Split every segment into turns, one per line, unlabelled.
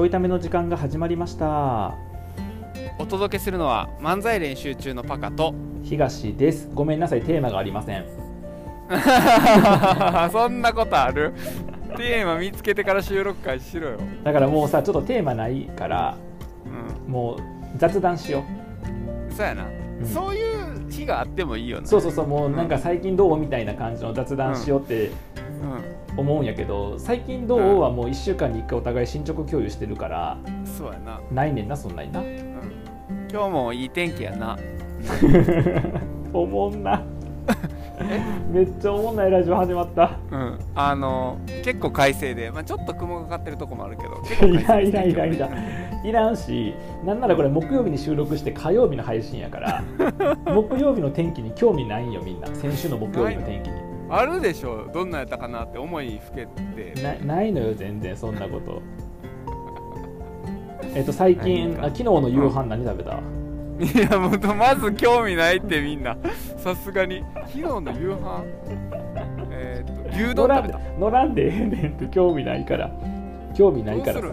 ょいための時間が始まりました。
お届けするのは漫才練習中のパカと。
東です。ごめんなさい。テーマがありません。
そんなことある？テーマ見つけてから収録開始しろよ。
だからもうさちょっとテーマないから
う
もう雑談しよ
んそうやな、
ん。
そういう日があってもいいよな
うそうそうそう。もうなんか最近どう？みたいな感じの雑談しようって思うんやけど最近どうはもう1週間に1回お互い進捗共有してるから
うんそうやな、
ないねんなそんなにな。
うん、今日もいい天気やな。
おもんな。めっちゃおもんないラジオ始まった。
うん。あの結構快晴で、まあ、ちょっと雲がかってるとこもあるけど 結構
いらんいらんいらんいらんいらんしなんならこれ木曜日に収録して火曜日の配信やから 木曜日の天気に興味ないんよみんな。先週の木曜日の天気に
あるでしょ。どんなんやったかなって思いふけて。
なないのよ全然そんなこと。えっと最近あ昨日の夕飯何食べた、
いやもうまず興味ないってみんな。さすがに。昨日の夕飯？えーっと牛丼食べた。
乗らんでええねんって興味ないから。興味ないからさ。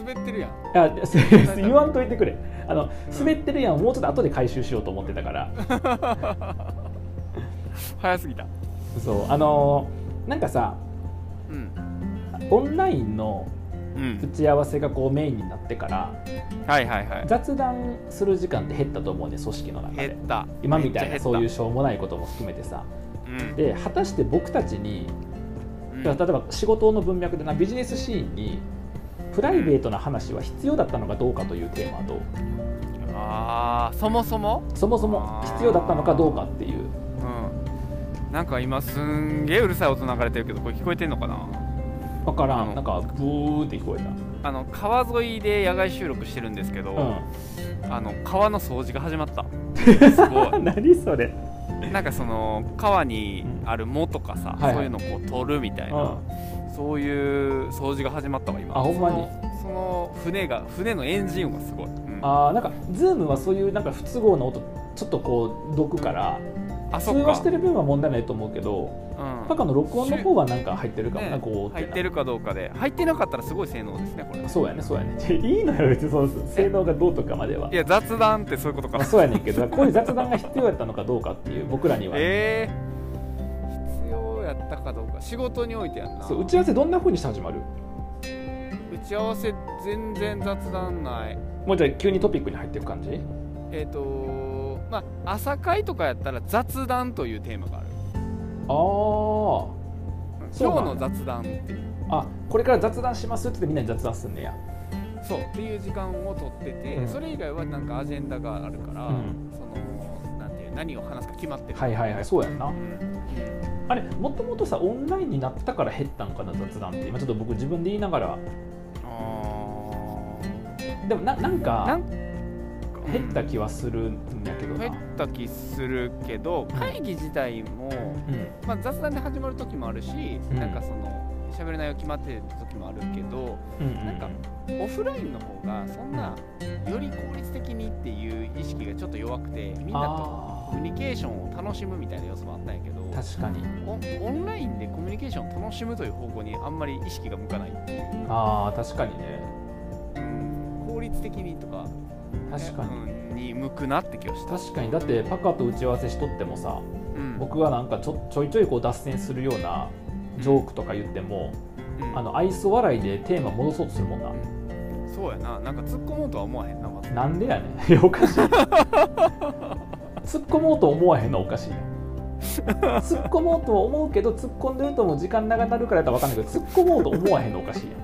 滑ってるやん。
あす 言わんといてくれ。あの滑ってるやんもうちょっと後で回収しようと思ってたから
早すぎた。
そうあのーなんかさ
うん。
オンラインの
うん。
打ち合わせがこうメインになってから
はいはいはい。
雑談する時間って減ったと思うね組織の中で。
減った。
今みたいなそういう
う、
しょうもないことも含めてさ。
うん。
で果たして僕たちに
うん。
例えば仕事の文脈でなビジネスシーンにプライベートな話は必要だったのかどうかというテーマと
あーそもそも？
そもそも必要だったのかどうかっていう。
うんなんか今すんげえうるさい音流れてるけどこれ聞こえてんのかな？
分からん。なんかブーって聞こえ
あの川沿いで野外収録してるんですけど、
た
あの川の掃除が始まった。すご
うん何それ？
いなんかその川にある藻とかさ、
はいはい。
そういうのをこう取るみたいな、
うん。
そういう掃除が始まったわ今。
あほんまに？
その船が船のエンジン音がすごい、うん。
あーなんかズームはそういうなんか不都合な音ちょっとこうどくから通話してる分は問題ないと思うけど
うん。
パカの録音の方はなんか入ってるかもな、
ね
こう
入ってるかどうかで。入ってなかったらすごい性能ですねこれ。
そうやねそうやね。いいのよ別にその性能がどうとかまでは。い
や雑談ってそういうことか
まあ、そうやねんけど こういう雑談が必要やったのかどうかっていう僕らには、
えー、必要やったかどうか。仕事においてやんな。
そう打ち合わせどんな風にして始まる？
打ち合わせ全然雑談ない。
もうじゃあ急にトピックに入っていく感じ？
えっ、とまあ朝会とかやったら雑談というテーマがある。
あー。そうなんだ
今日の雑談っていう。
あこれから雑談しますってみんなに雑談すんねや。
そう。っていう時間を取ってて、
うん。
それ以外はなんかアジェンダがあるから、
うん。
そのなんていう何を話すか決まってる。
はいはいはい。そうやんな。
うん。
あれもともとさオンラインになったから減ったんかな雑談って。今ちょっと僕自分で言いながら。
あ
でもななん
ーな
か
んか
減った気はするんやけどな。
減った気するけど会議自体も、
うん。
まあ、雑談で始まる時もあるし、
うん。
なんかその喋る内容決まってる時もあるけど
うんうん
なんかオフラインの方がそんなより効率的にっていう意識がちょっと弱くてみんなと
あ
コミュニケーションを楽しむみたいな要素もあったんやけど
ー確かに。
オンオンラインでコミュニケーションを楽しむという方向にあんまり意識が向かない。っていう、
あー確かにね。
うん効率的にとか
確かに、
うん。に向くなって気がした。
確かに。だってパカと打ち合わせしとってもさ
うん。
僕がなんかちょちょいちょいこう脱線するようなジョークとか言っても、
うん。
あの愛想笑いでテーマ戻そうとするもんな、
そうやな。なんか突っ込もうとは思わへんなまず。
なんでやねん。おかしい。突っ込もうと思わへんのはおかしいやん。突っ込もうとは思うけど突っ込んでるともう時間長なるからやったら分かんないけど突っ込もうと思わへんのおかしいやん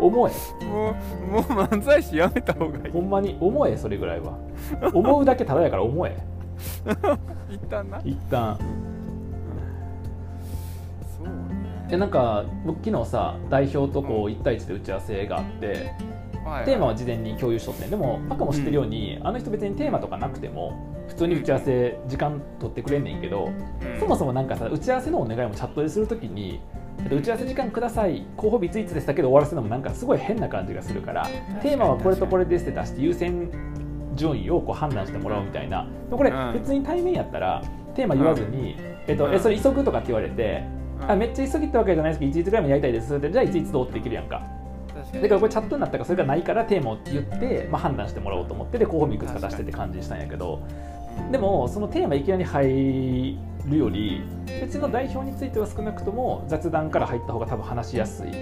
思え
もうもう漫才師やめた方がいい。
ほんまに思えそれぐらいは。思うだけただやから思え
一旦な。
一旦。
そうね。
でなんか僕昨日さ代表とこう1対1で打ち合わせがあって
はい
テーマは事前に共有しとってん。でもパカも知ってるように、あの人別にテーマとかなくても普通に打ち合わせ時間取ってくれんねんけど、
うん。
そもそもなんかさ打ち合わせのお願いもチャットでするときにえっと打ち合わせ時間ください。候補日いつでしたけど終わらせるのもなんかすごい変な感じがするからテーマはこれとこれですって出して優先順位をこう判断してもらうみたいな。これ
うん。
別に対面やったらテーマ言わずに、えっと、
うん。
えそれ急ぐとかって言われて、
うん。
あめっちゃ急ぎってわけじゃないですけどいついつぐらいもやりたいですってじゃあいついつどうってできるやんか。だからこれチャットになったからそれがないからテーマを言って、まあ、判断してもらおうと思ってで候補もいくつか出してって感じにしたんやけど。でもそのテーマいきなり入るより別の代表については少なくとも雑談から入った方が多分話しやすい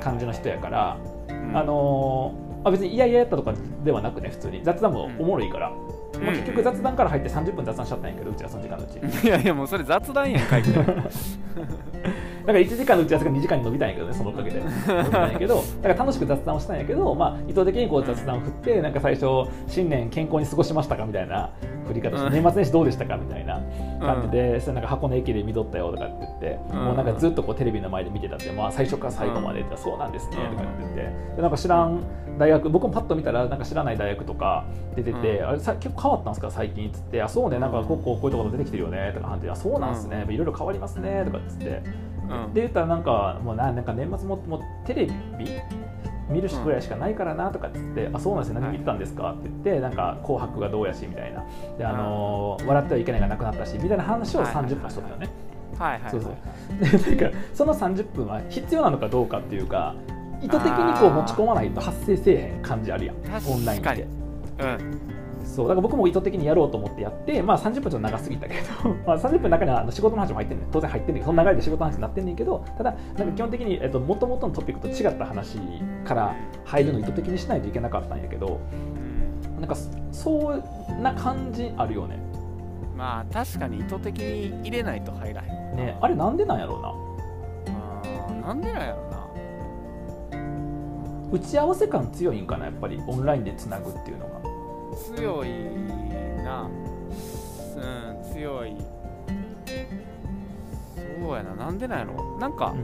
感じの人やから、
うん。
あのーあ別に嫌々やったとかではなくね普通に。雑談もおもろいから、
うん。
まあ、結局雑談から入って30分雑談しちゃったんやけどうちはその時間のうち。
いやいやもうそれ雑談やん書いて
から1時間の打ち合わせが2時間に伸びたんやけどね、そのおかげで。伸びたんやけど、だから楽しく雑談をしたんやけど、まあ、意図的にこう雑談を振って、なんか最初、新年健康に過ごしましたかみたいな振り方して、
うん。
年末年始どうでしたかみたいな感じで、それなんか箱根駅で見とったよとかって言って、
うん。
もうなんかずっとこうテレビの前で見てたって、まあ、最初から最後までって、そうなんですねとかって言って、でなんか知らん大学、僕もパッと見たら、なんか知らない大学とか出てて、
うん。
あれさ結構変わったんですか、最近っつって、あそうね、なんかこうこうこういうところ出てきてるよねとかあそうなんですね、いろいろ変わりますねとかっつって。
うん。
で言ったらなんかもうななんか年末ももうテレビ見るしぐらいしかないからなとかっつって、あそうなんですよ。何見てたんですかって言ってなんか紅白がどうやしみたいな。であのー笑ってはいけないがなくなったしみたいな話を
はいはいはい
30分しとったよね、
はいはいはい。
そうそう。でなんかその30分は必要なのかどうかっていうか意図的にこう持ち込まないと発生せえへん感じあるやん。オンラインって。
うん
そうだから僕も意図的にやろうと思ってやって、まあ、30分ちょっと長すぎたけど、まあ、30分の中には仕事の話も入ってるね当然入ってるねん。けどその流れで仕事の話になってんねんけどただなんか基本的に、えっと、元々のトピックと違った話から入るのを意図的にしないといけなかったんやけど
うん。
なんかそそうな感じあるよね。
まあ確かに意図的に入れないと入らへん
ねあれなんでなんやろうな。
あーなんでなんやろな。
打ち合わせ感強いんかなやっぱり。オンラインでつなぐっていうのが
強いな。うん強い。そうやな。なんでなんやろ。なんか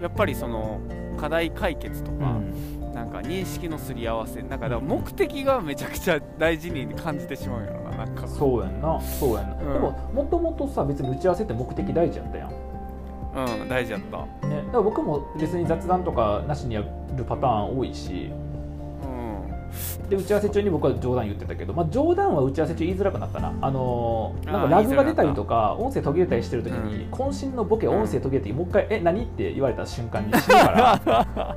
やっぱりその課題解決とか、
うん。
なんか認識のすり合わせ。なんかだから目的がめちゃくちゃ大事に感じてしまうんやろななんか。
そうやんな。そうやんな、
うん。
でももともとさ別に打ち合わせって目的大事やったやん。
うん大事やった。
ね、だから僕も別に雑談とかなしにやるパターン多いし。
うん
で打ち合わせ中に僕は冗談言ってたけど、まあ、冗談は打ち合わせ中言いづらくなったな。あのーなんかラグが出たりとか音声途切れたりしてる時に、渾身のボケ音声途切れてもう一回「え何?」って言われた瞬間に死ぬから。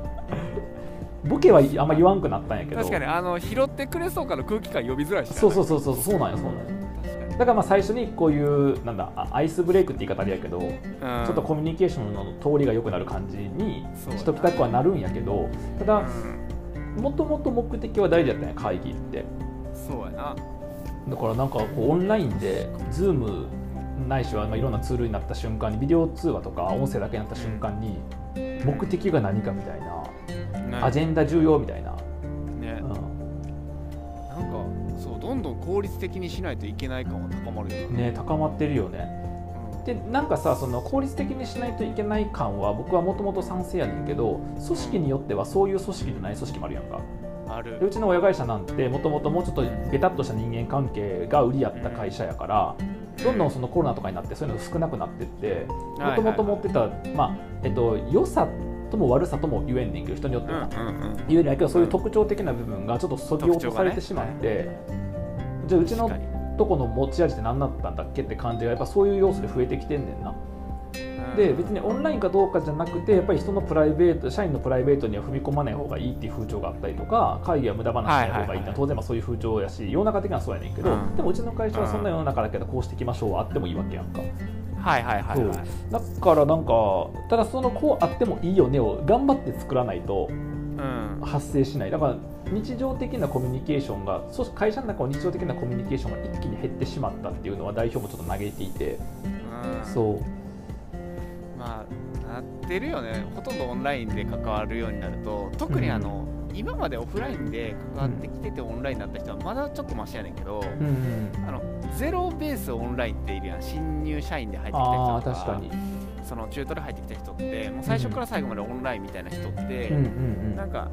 ボケはあんま言わんくなったんやけど。
確かにあの拾ってくれそうから空気感呼びづらいしな。
そうそうそうそうそうなんよそうなんよ
確かに。
だからまあ最初にこういうなんだあアイスブレイクって言い方あれやけど、
うん。
ちょっとコミュニケーションの通りが良くなる感じにしときたくはなるんやけどただ
うん
もともと目的は大事だったんや会議って。
そうやな。
だからなんかこうオンラインで Zoom ないしはまあいろんなツールになった瞬間にビデオ通話とか音声だけになった瞬間に目的が何かみたいな
ね。
アジェンダ重要みたいな、
ね。
う
なんかそうどんどん効率的にしないといけない感は高まるよ
ん、ね高まってるよねでなんかさその効率的にしないといけない感は僕はもともと賛成やねんけど組織によってはそういう組織じゃない組織もあるやんか。
うんある。
でうちの親会社なんてもともともうちょっとベタっとした人間関係が売りやった会社やから、どんどんそのコロナとかになってそういうのが少なくなってってもともと持ってた、まあえっと、良さとも悪さとも言えんねんけど人によって
うん
は、言えないけどそういう特徴的な部分がちょっとそぎ落とされてしまって、じゃあうちのとこの持ち味って何だったんだっけって感じがやっぱそういう要素で増えてきてんねんな。
うん。
で別にオンラインかどうかじゃなくてやっぱり人のプライベート社員のプライベートには踏み込まない方がいいっていう風潮があったりとか会議は無駄話しない方がいいって当然まあそういう風潮やし世の中的にはそうやねんけど、
うん。
でもうちの会社はそんな世の中だけどこうしていきましょうはあってもいいわけやんか、
はいはいはいはい。
だからなんかただそのこうあってもいいよねを頑張って作らないと
うん。
発生しない。だから日常的なコミュニケーションが会社の中の日常的なコミュニケーションが一気に減ってしまったっていうのは代表もちょっと嘆いていて、
うん
そう。
まあなってるよね。ほとんどオンラインで関わるようになると。特にあの、今までオフラインで関わってきててオンラインになった人はまだちょっとマシやねんけど、
うんうん。
あのゼロベースオンラインっているやん。新入社員で入ってきた人とか。
確かに。
その中途で入ってきた人ってもう最初から最後までオンラインみたいな人って、
うんうんうん。
なんか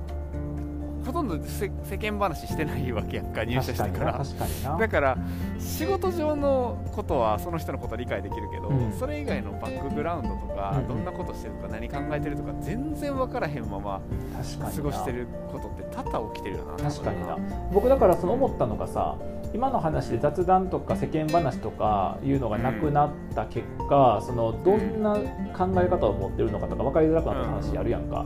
ほとんど世世間話してないわけやんか入社してから。
確かにな。
だから仕事上のことはその人のこと理解できるけど、
うん。
それ以外のバックグラウンドとか、
うんうん。
どんなことしてるとか何考えてるとか全然分からへんまま過ごしてることって多々起きてるよな。
確かにな。僕だからその思ったのがさ今の話で雑談とか世間話とかいうのがなくなった結果、そのどんな考え方を持ってるのかとか分かりづらくなった話あるやんか、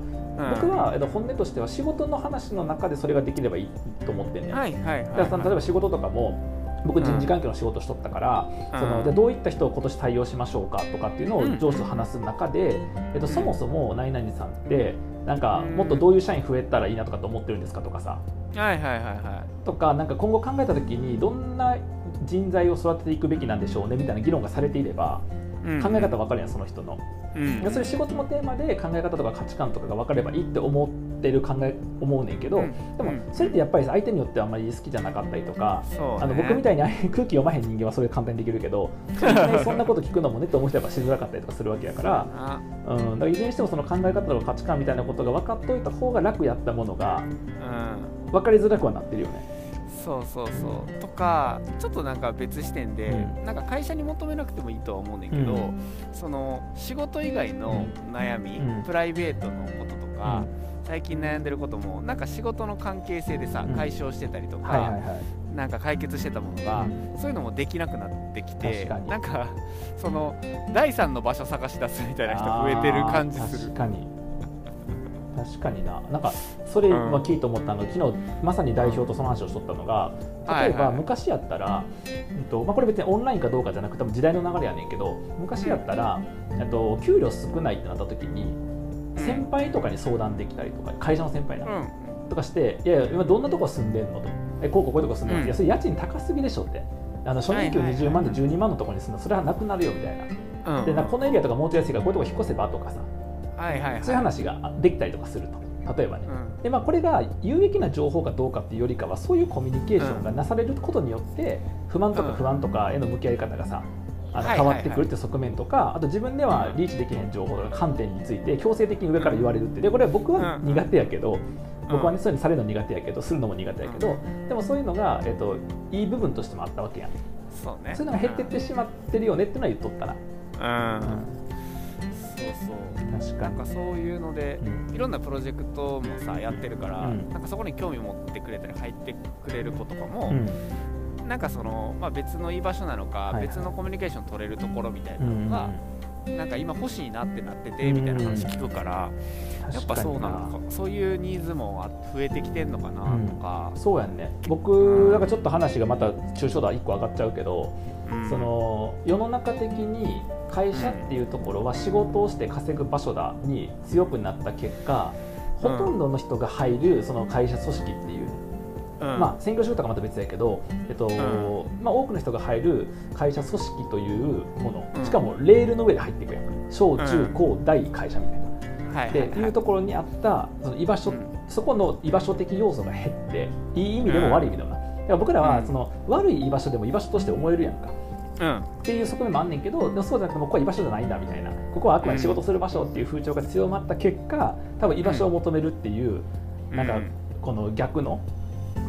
僕はえっと本音としては仕事の話の中でそれができればいいと思ってんねん、
はいはいはい
だからその例えば仕事とかも僕人事関係の仕事しとったから、
うん。
そのでどういった人を今年対応しましょうかとかっていうのを
うん。
上司と話す中で、えっと、そもそも何々さんってなんか
うん。
もっとどういう社員増えたらいいなとかと思ってるんですかとかさ
はいはいはいは
とかなんか今後考えた時にどんな人材を育てていくべきなんでしょうねみたいな議論がされていれば
い、うん。
考え方分かるやんその人の。
うん
それ仕事のテーマで考え方とか価値観とかが分かればいいって思ってる考え思うねんけど、
うん
でも
うん
それってやっぱり相手によってはあんまり好きじゃなかったりとか、
ね。
あの僕みたいに空気読まへん人間はそれ簡単にできるけど、そんなこと聞くのもねって思う人はやっぱしづらかったりとかするわけやから、
あ。
うん、だからいずれにしてもその考え方とか価値観みたいなことが分かっといた方が楽やったものが
うん
分かりづらくはなってるよね。
そうそうそう。とかちょっとなんか別視点で、
うん。
なんか会社に求めなくてもいいとは思うねんけど、
うん。
その仕事以外の悩み、
うん。
プライベートのこととか、最近悩んでることもなんか仕事の関係性でさ、
うん。
解消してたりとか、
はいはいはい。
なんか解決してたものが、
うん。
そういうのもできなくなってきてなんかその第三の場所探し出すみたいな人増えてる感じする
確かにな。なんかそれは聞いと思ったの。が、昨日まさに代表とその話をしとったのが例えば昔やったら、うんとまあ、これ別にオンラインかどうかじゃなくて多分時代の流れやねんけど昔やったら、えっと給料少ないってなった時に
うん。
先輩とかに相談できたりとか会社の先輩な、
うん。
とかして「いやいや今どんなとこ住んでんの?」と「えこうこうこういうとこ住んでます」
うん。
いやそれ家賃高すぎでしょ」って。あの初任給
はいはいはい。
20万で12万のところに住んだそれはなくなるよみたいな。
うん。
でこのエリアとかもうちょい安いからこういうとこ引っ越せばとかさ
はいはいはい。
そういう話ができたりとかすると。例えばね。
うん。
で、まあ、これが有益な情報かどうかっていうよりかはそういうコミュニケーションがなされることによって不満とか
うん
不安とかへの向き合い方がさあの変わってくるって側面とかあと自分ではリーチできへん情報とか観点について強制的に上から言われるってでこれは僕は苦手やけど僕はねそういうのされるの苦手やけどするのも苦手やけどでもそういうのが、えっと、いい部分としてもあったわけやん。
そうね。
そういうのが減ってってしまってるよねっていうのは言っとったら、
うん、
うん
そう。
確かに。
なんかそういうので、
うん。
いろんなプロジェクトもさやってるから、
うん。
なんかそこに興味持ってくれたり入ってくれる子とかも、
うん。
なんかその、まあ、別の居場所なのか、
はいはい。
別のコミュニケーション取れるところみたいな
うん
のが、なんか今欲しいなってなっててみたいな話聞くから、やっぱそうなのか。そういうニーズもあ増えてきてんのかなとか、
そうやんね。僕なんかちょっと話がまた抽象度は1個上がっちゃうけど、
うん。
その世の中的に会社っていうところは仕事をして稼ぐ場所だに強くなった結果ほとんどの人が入るその会社組織っていう、
うん。
まあ専業主婦とかまた別やけど、えっとまあ、多くの人が入る会社組織というも
うん。
のしかもレールの上で入っていくやん。小中高大会社みたいな。って
はいはいはい。
いうところにあったその居場所、
うん。
そこの居場所的要素が減っていい意味でも悪い意味でもな、だから僕らは
うん。
その悪い居場所でも居場所として思えるやんか。
うん
っていう側面もあんねんけどでもそうじゃなくてもうここは居場所じゃないんだみたいな。ここはあくまで仕事する場所っていう風潮が強まった結果多分居場所を求めるっていう、なんかこの逆の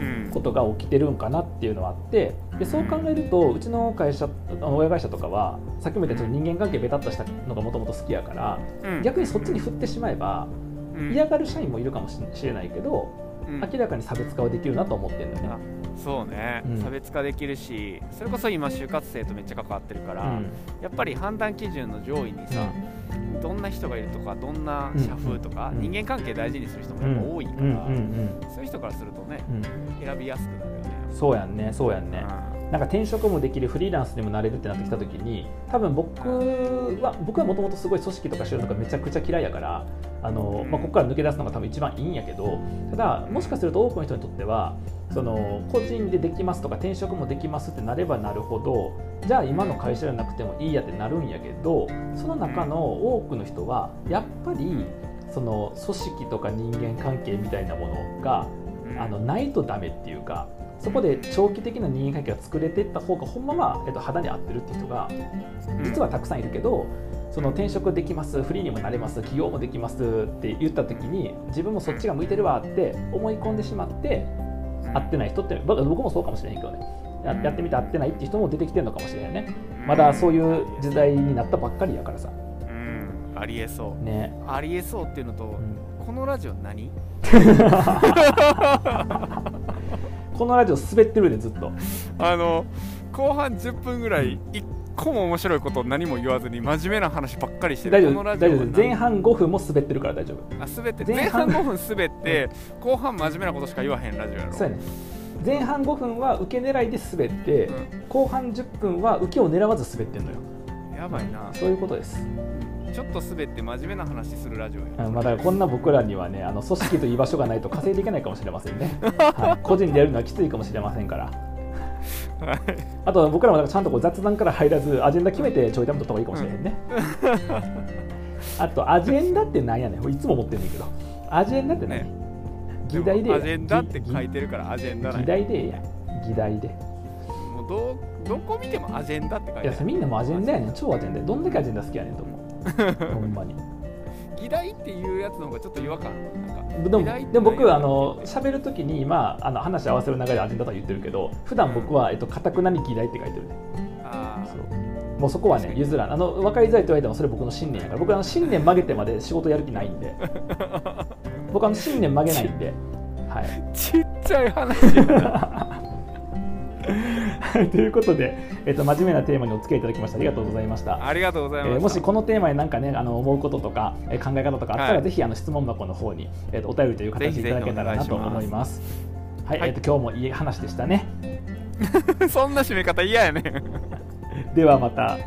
うん。
ことが起きてるんかなっていうのはあってでそう考えるとうちの会社親会社とかはさっきも言ったように人間関係ベタっとしたのがもともと好きやから
うん。
逆にそっちに振ってしまえば
うん。
嫌がる社員もいるかもしれないけど
うん。
明らかに差別化はできるなと思ってるんだよね。
そうね、
うん。
差別化できるしそれこそ今就活生とめっちゃ関わってるから、やっぱり判断基準の上位にさ、どんな人がいるとかどんな社風とか、
うん。
人間関係大事にする人も
うん
やっぱ多いから、
うん。うん。うん。
そういう人からするとね
うん。
選びやすくなるよね。
そうやんねそうやんね。なんか転職もできるフリーランスにもなれるってなってきた時に多分僕は僕はもともとすごい組織とか仕事とかめちゃくちゃ嫌いやからあの、まあ、ここから抜け出すのが多分一番いいんやけどただもしかすると多くの人にとってはその個人でできますとか転職もできますってなればなるほどじゃあ今の会社じゃなくてもいいやってなるんやけどその中の多くの人はやっぱりその組織とか人間関係みたいなものが
うん。
あのないとダメっていうかそこで長期的な人間関係が作れていった方がほんまは、えっと、肌に合ってるって人が実はたくさんいるけどその転職できますフリーにもなれます起業もできますって言った時に自分もそっちが向いてるわって思い込んでしまって
うん。
合ってない人って僕僕もそうかもしれへんけどね。やってみて合ってないって人も出てきてるのかもしれないね。まだそういう時代になったばっかりやからさ。
うん。ありえそう。
ね、
ありえそうっていうのと、
うん。
このラジオ何？
このラジオ滑ってるでずっと。
あの後半10分ぐらい1個も面白いこと何も言わずに真面目な話ばっかりして
大丈夫
このラジオ
大丈夫前半5分も滑ってるから大丈夫。
あ滑って
前
前半
半
5分滑って後半真面目なことしか言わへんラジオやろ。
そうやね。前半5分は受け狙いで滑って、
う
後半10分は受けを狙わず滑ってんのよ。
やばいな。
そういうことです
ちょっと滑って真面目な話するラジオ
まあ、だからこんな僕らにはねあの組織と居場所がないと稼いでいけないかもしれませんね、はい、個人でやるのはきついかもしれませんから。
はい。
あと僕らもだからちゃんとこう雑談から入らずアジェンダ決めてちょいタイム取った方がいいかもしれへんね、あとアジェンダってなんやねん。いつも思ってんねんけど。アジェンダって何、
ね。
議題で。
アジェンダって書いてるからアジェンダなん
議
や
題でええやん。議題で。
もうどうどこ見てもアジェンダって書いて
いやみんなもアジェンダやねん。超アジェンダどんだけアジェンダ好きやねんと思う ほんまに。
議題っていうやつの方がちょっと違和感。
でもでも僕あの喋るときに、まあ、あの話合わせる流れでアジェンダとは言ってるけど普段僕は、えっと、かたくなに議題って書いてるね。
あ
そう。もうそこはね譲らん。あの分かりづらいと言われてもそれ僕の信念やから僕あの信念曲げてまで仕事やる気ないんで。僕あの信念曲げないんで。はい。
ーちっちゃい話やな
ということで、えっと、真面目なテーマにお付き合いいただきましてありがとうございました。
ありがとうございます、
えーもしこのテーマになんかねあの思うこととか、えー考え方とかあったら、
はい。
ぜひあの質問箱の方に、えーとお便りという形でい。ただけたらなと思います。はい、
はい。
えっ、と今日もいい話でしたね。
そんな締め方嫌やねん。
ではまた。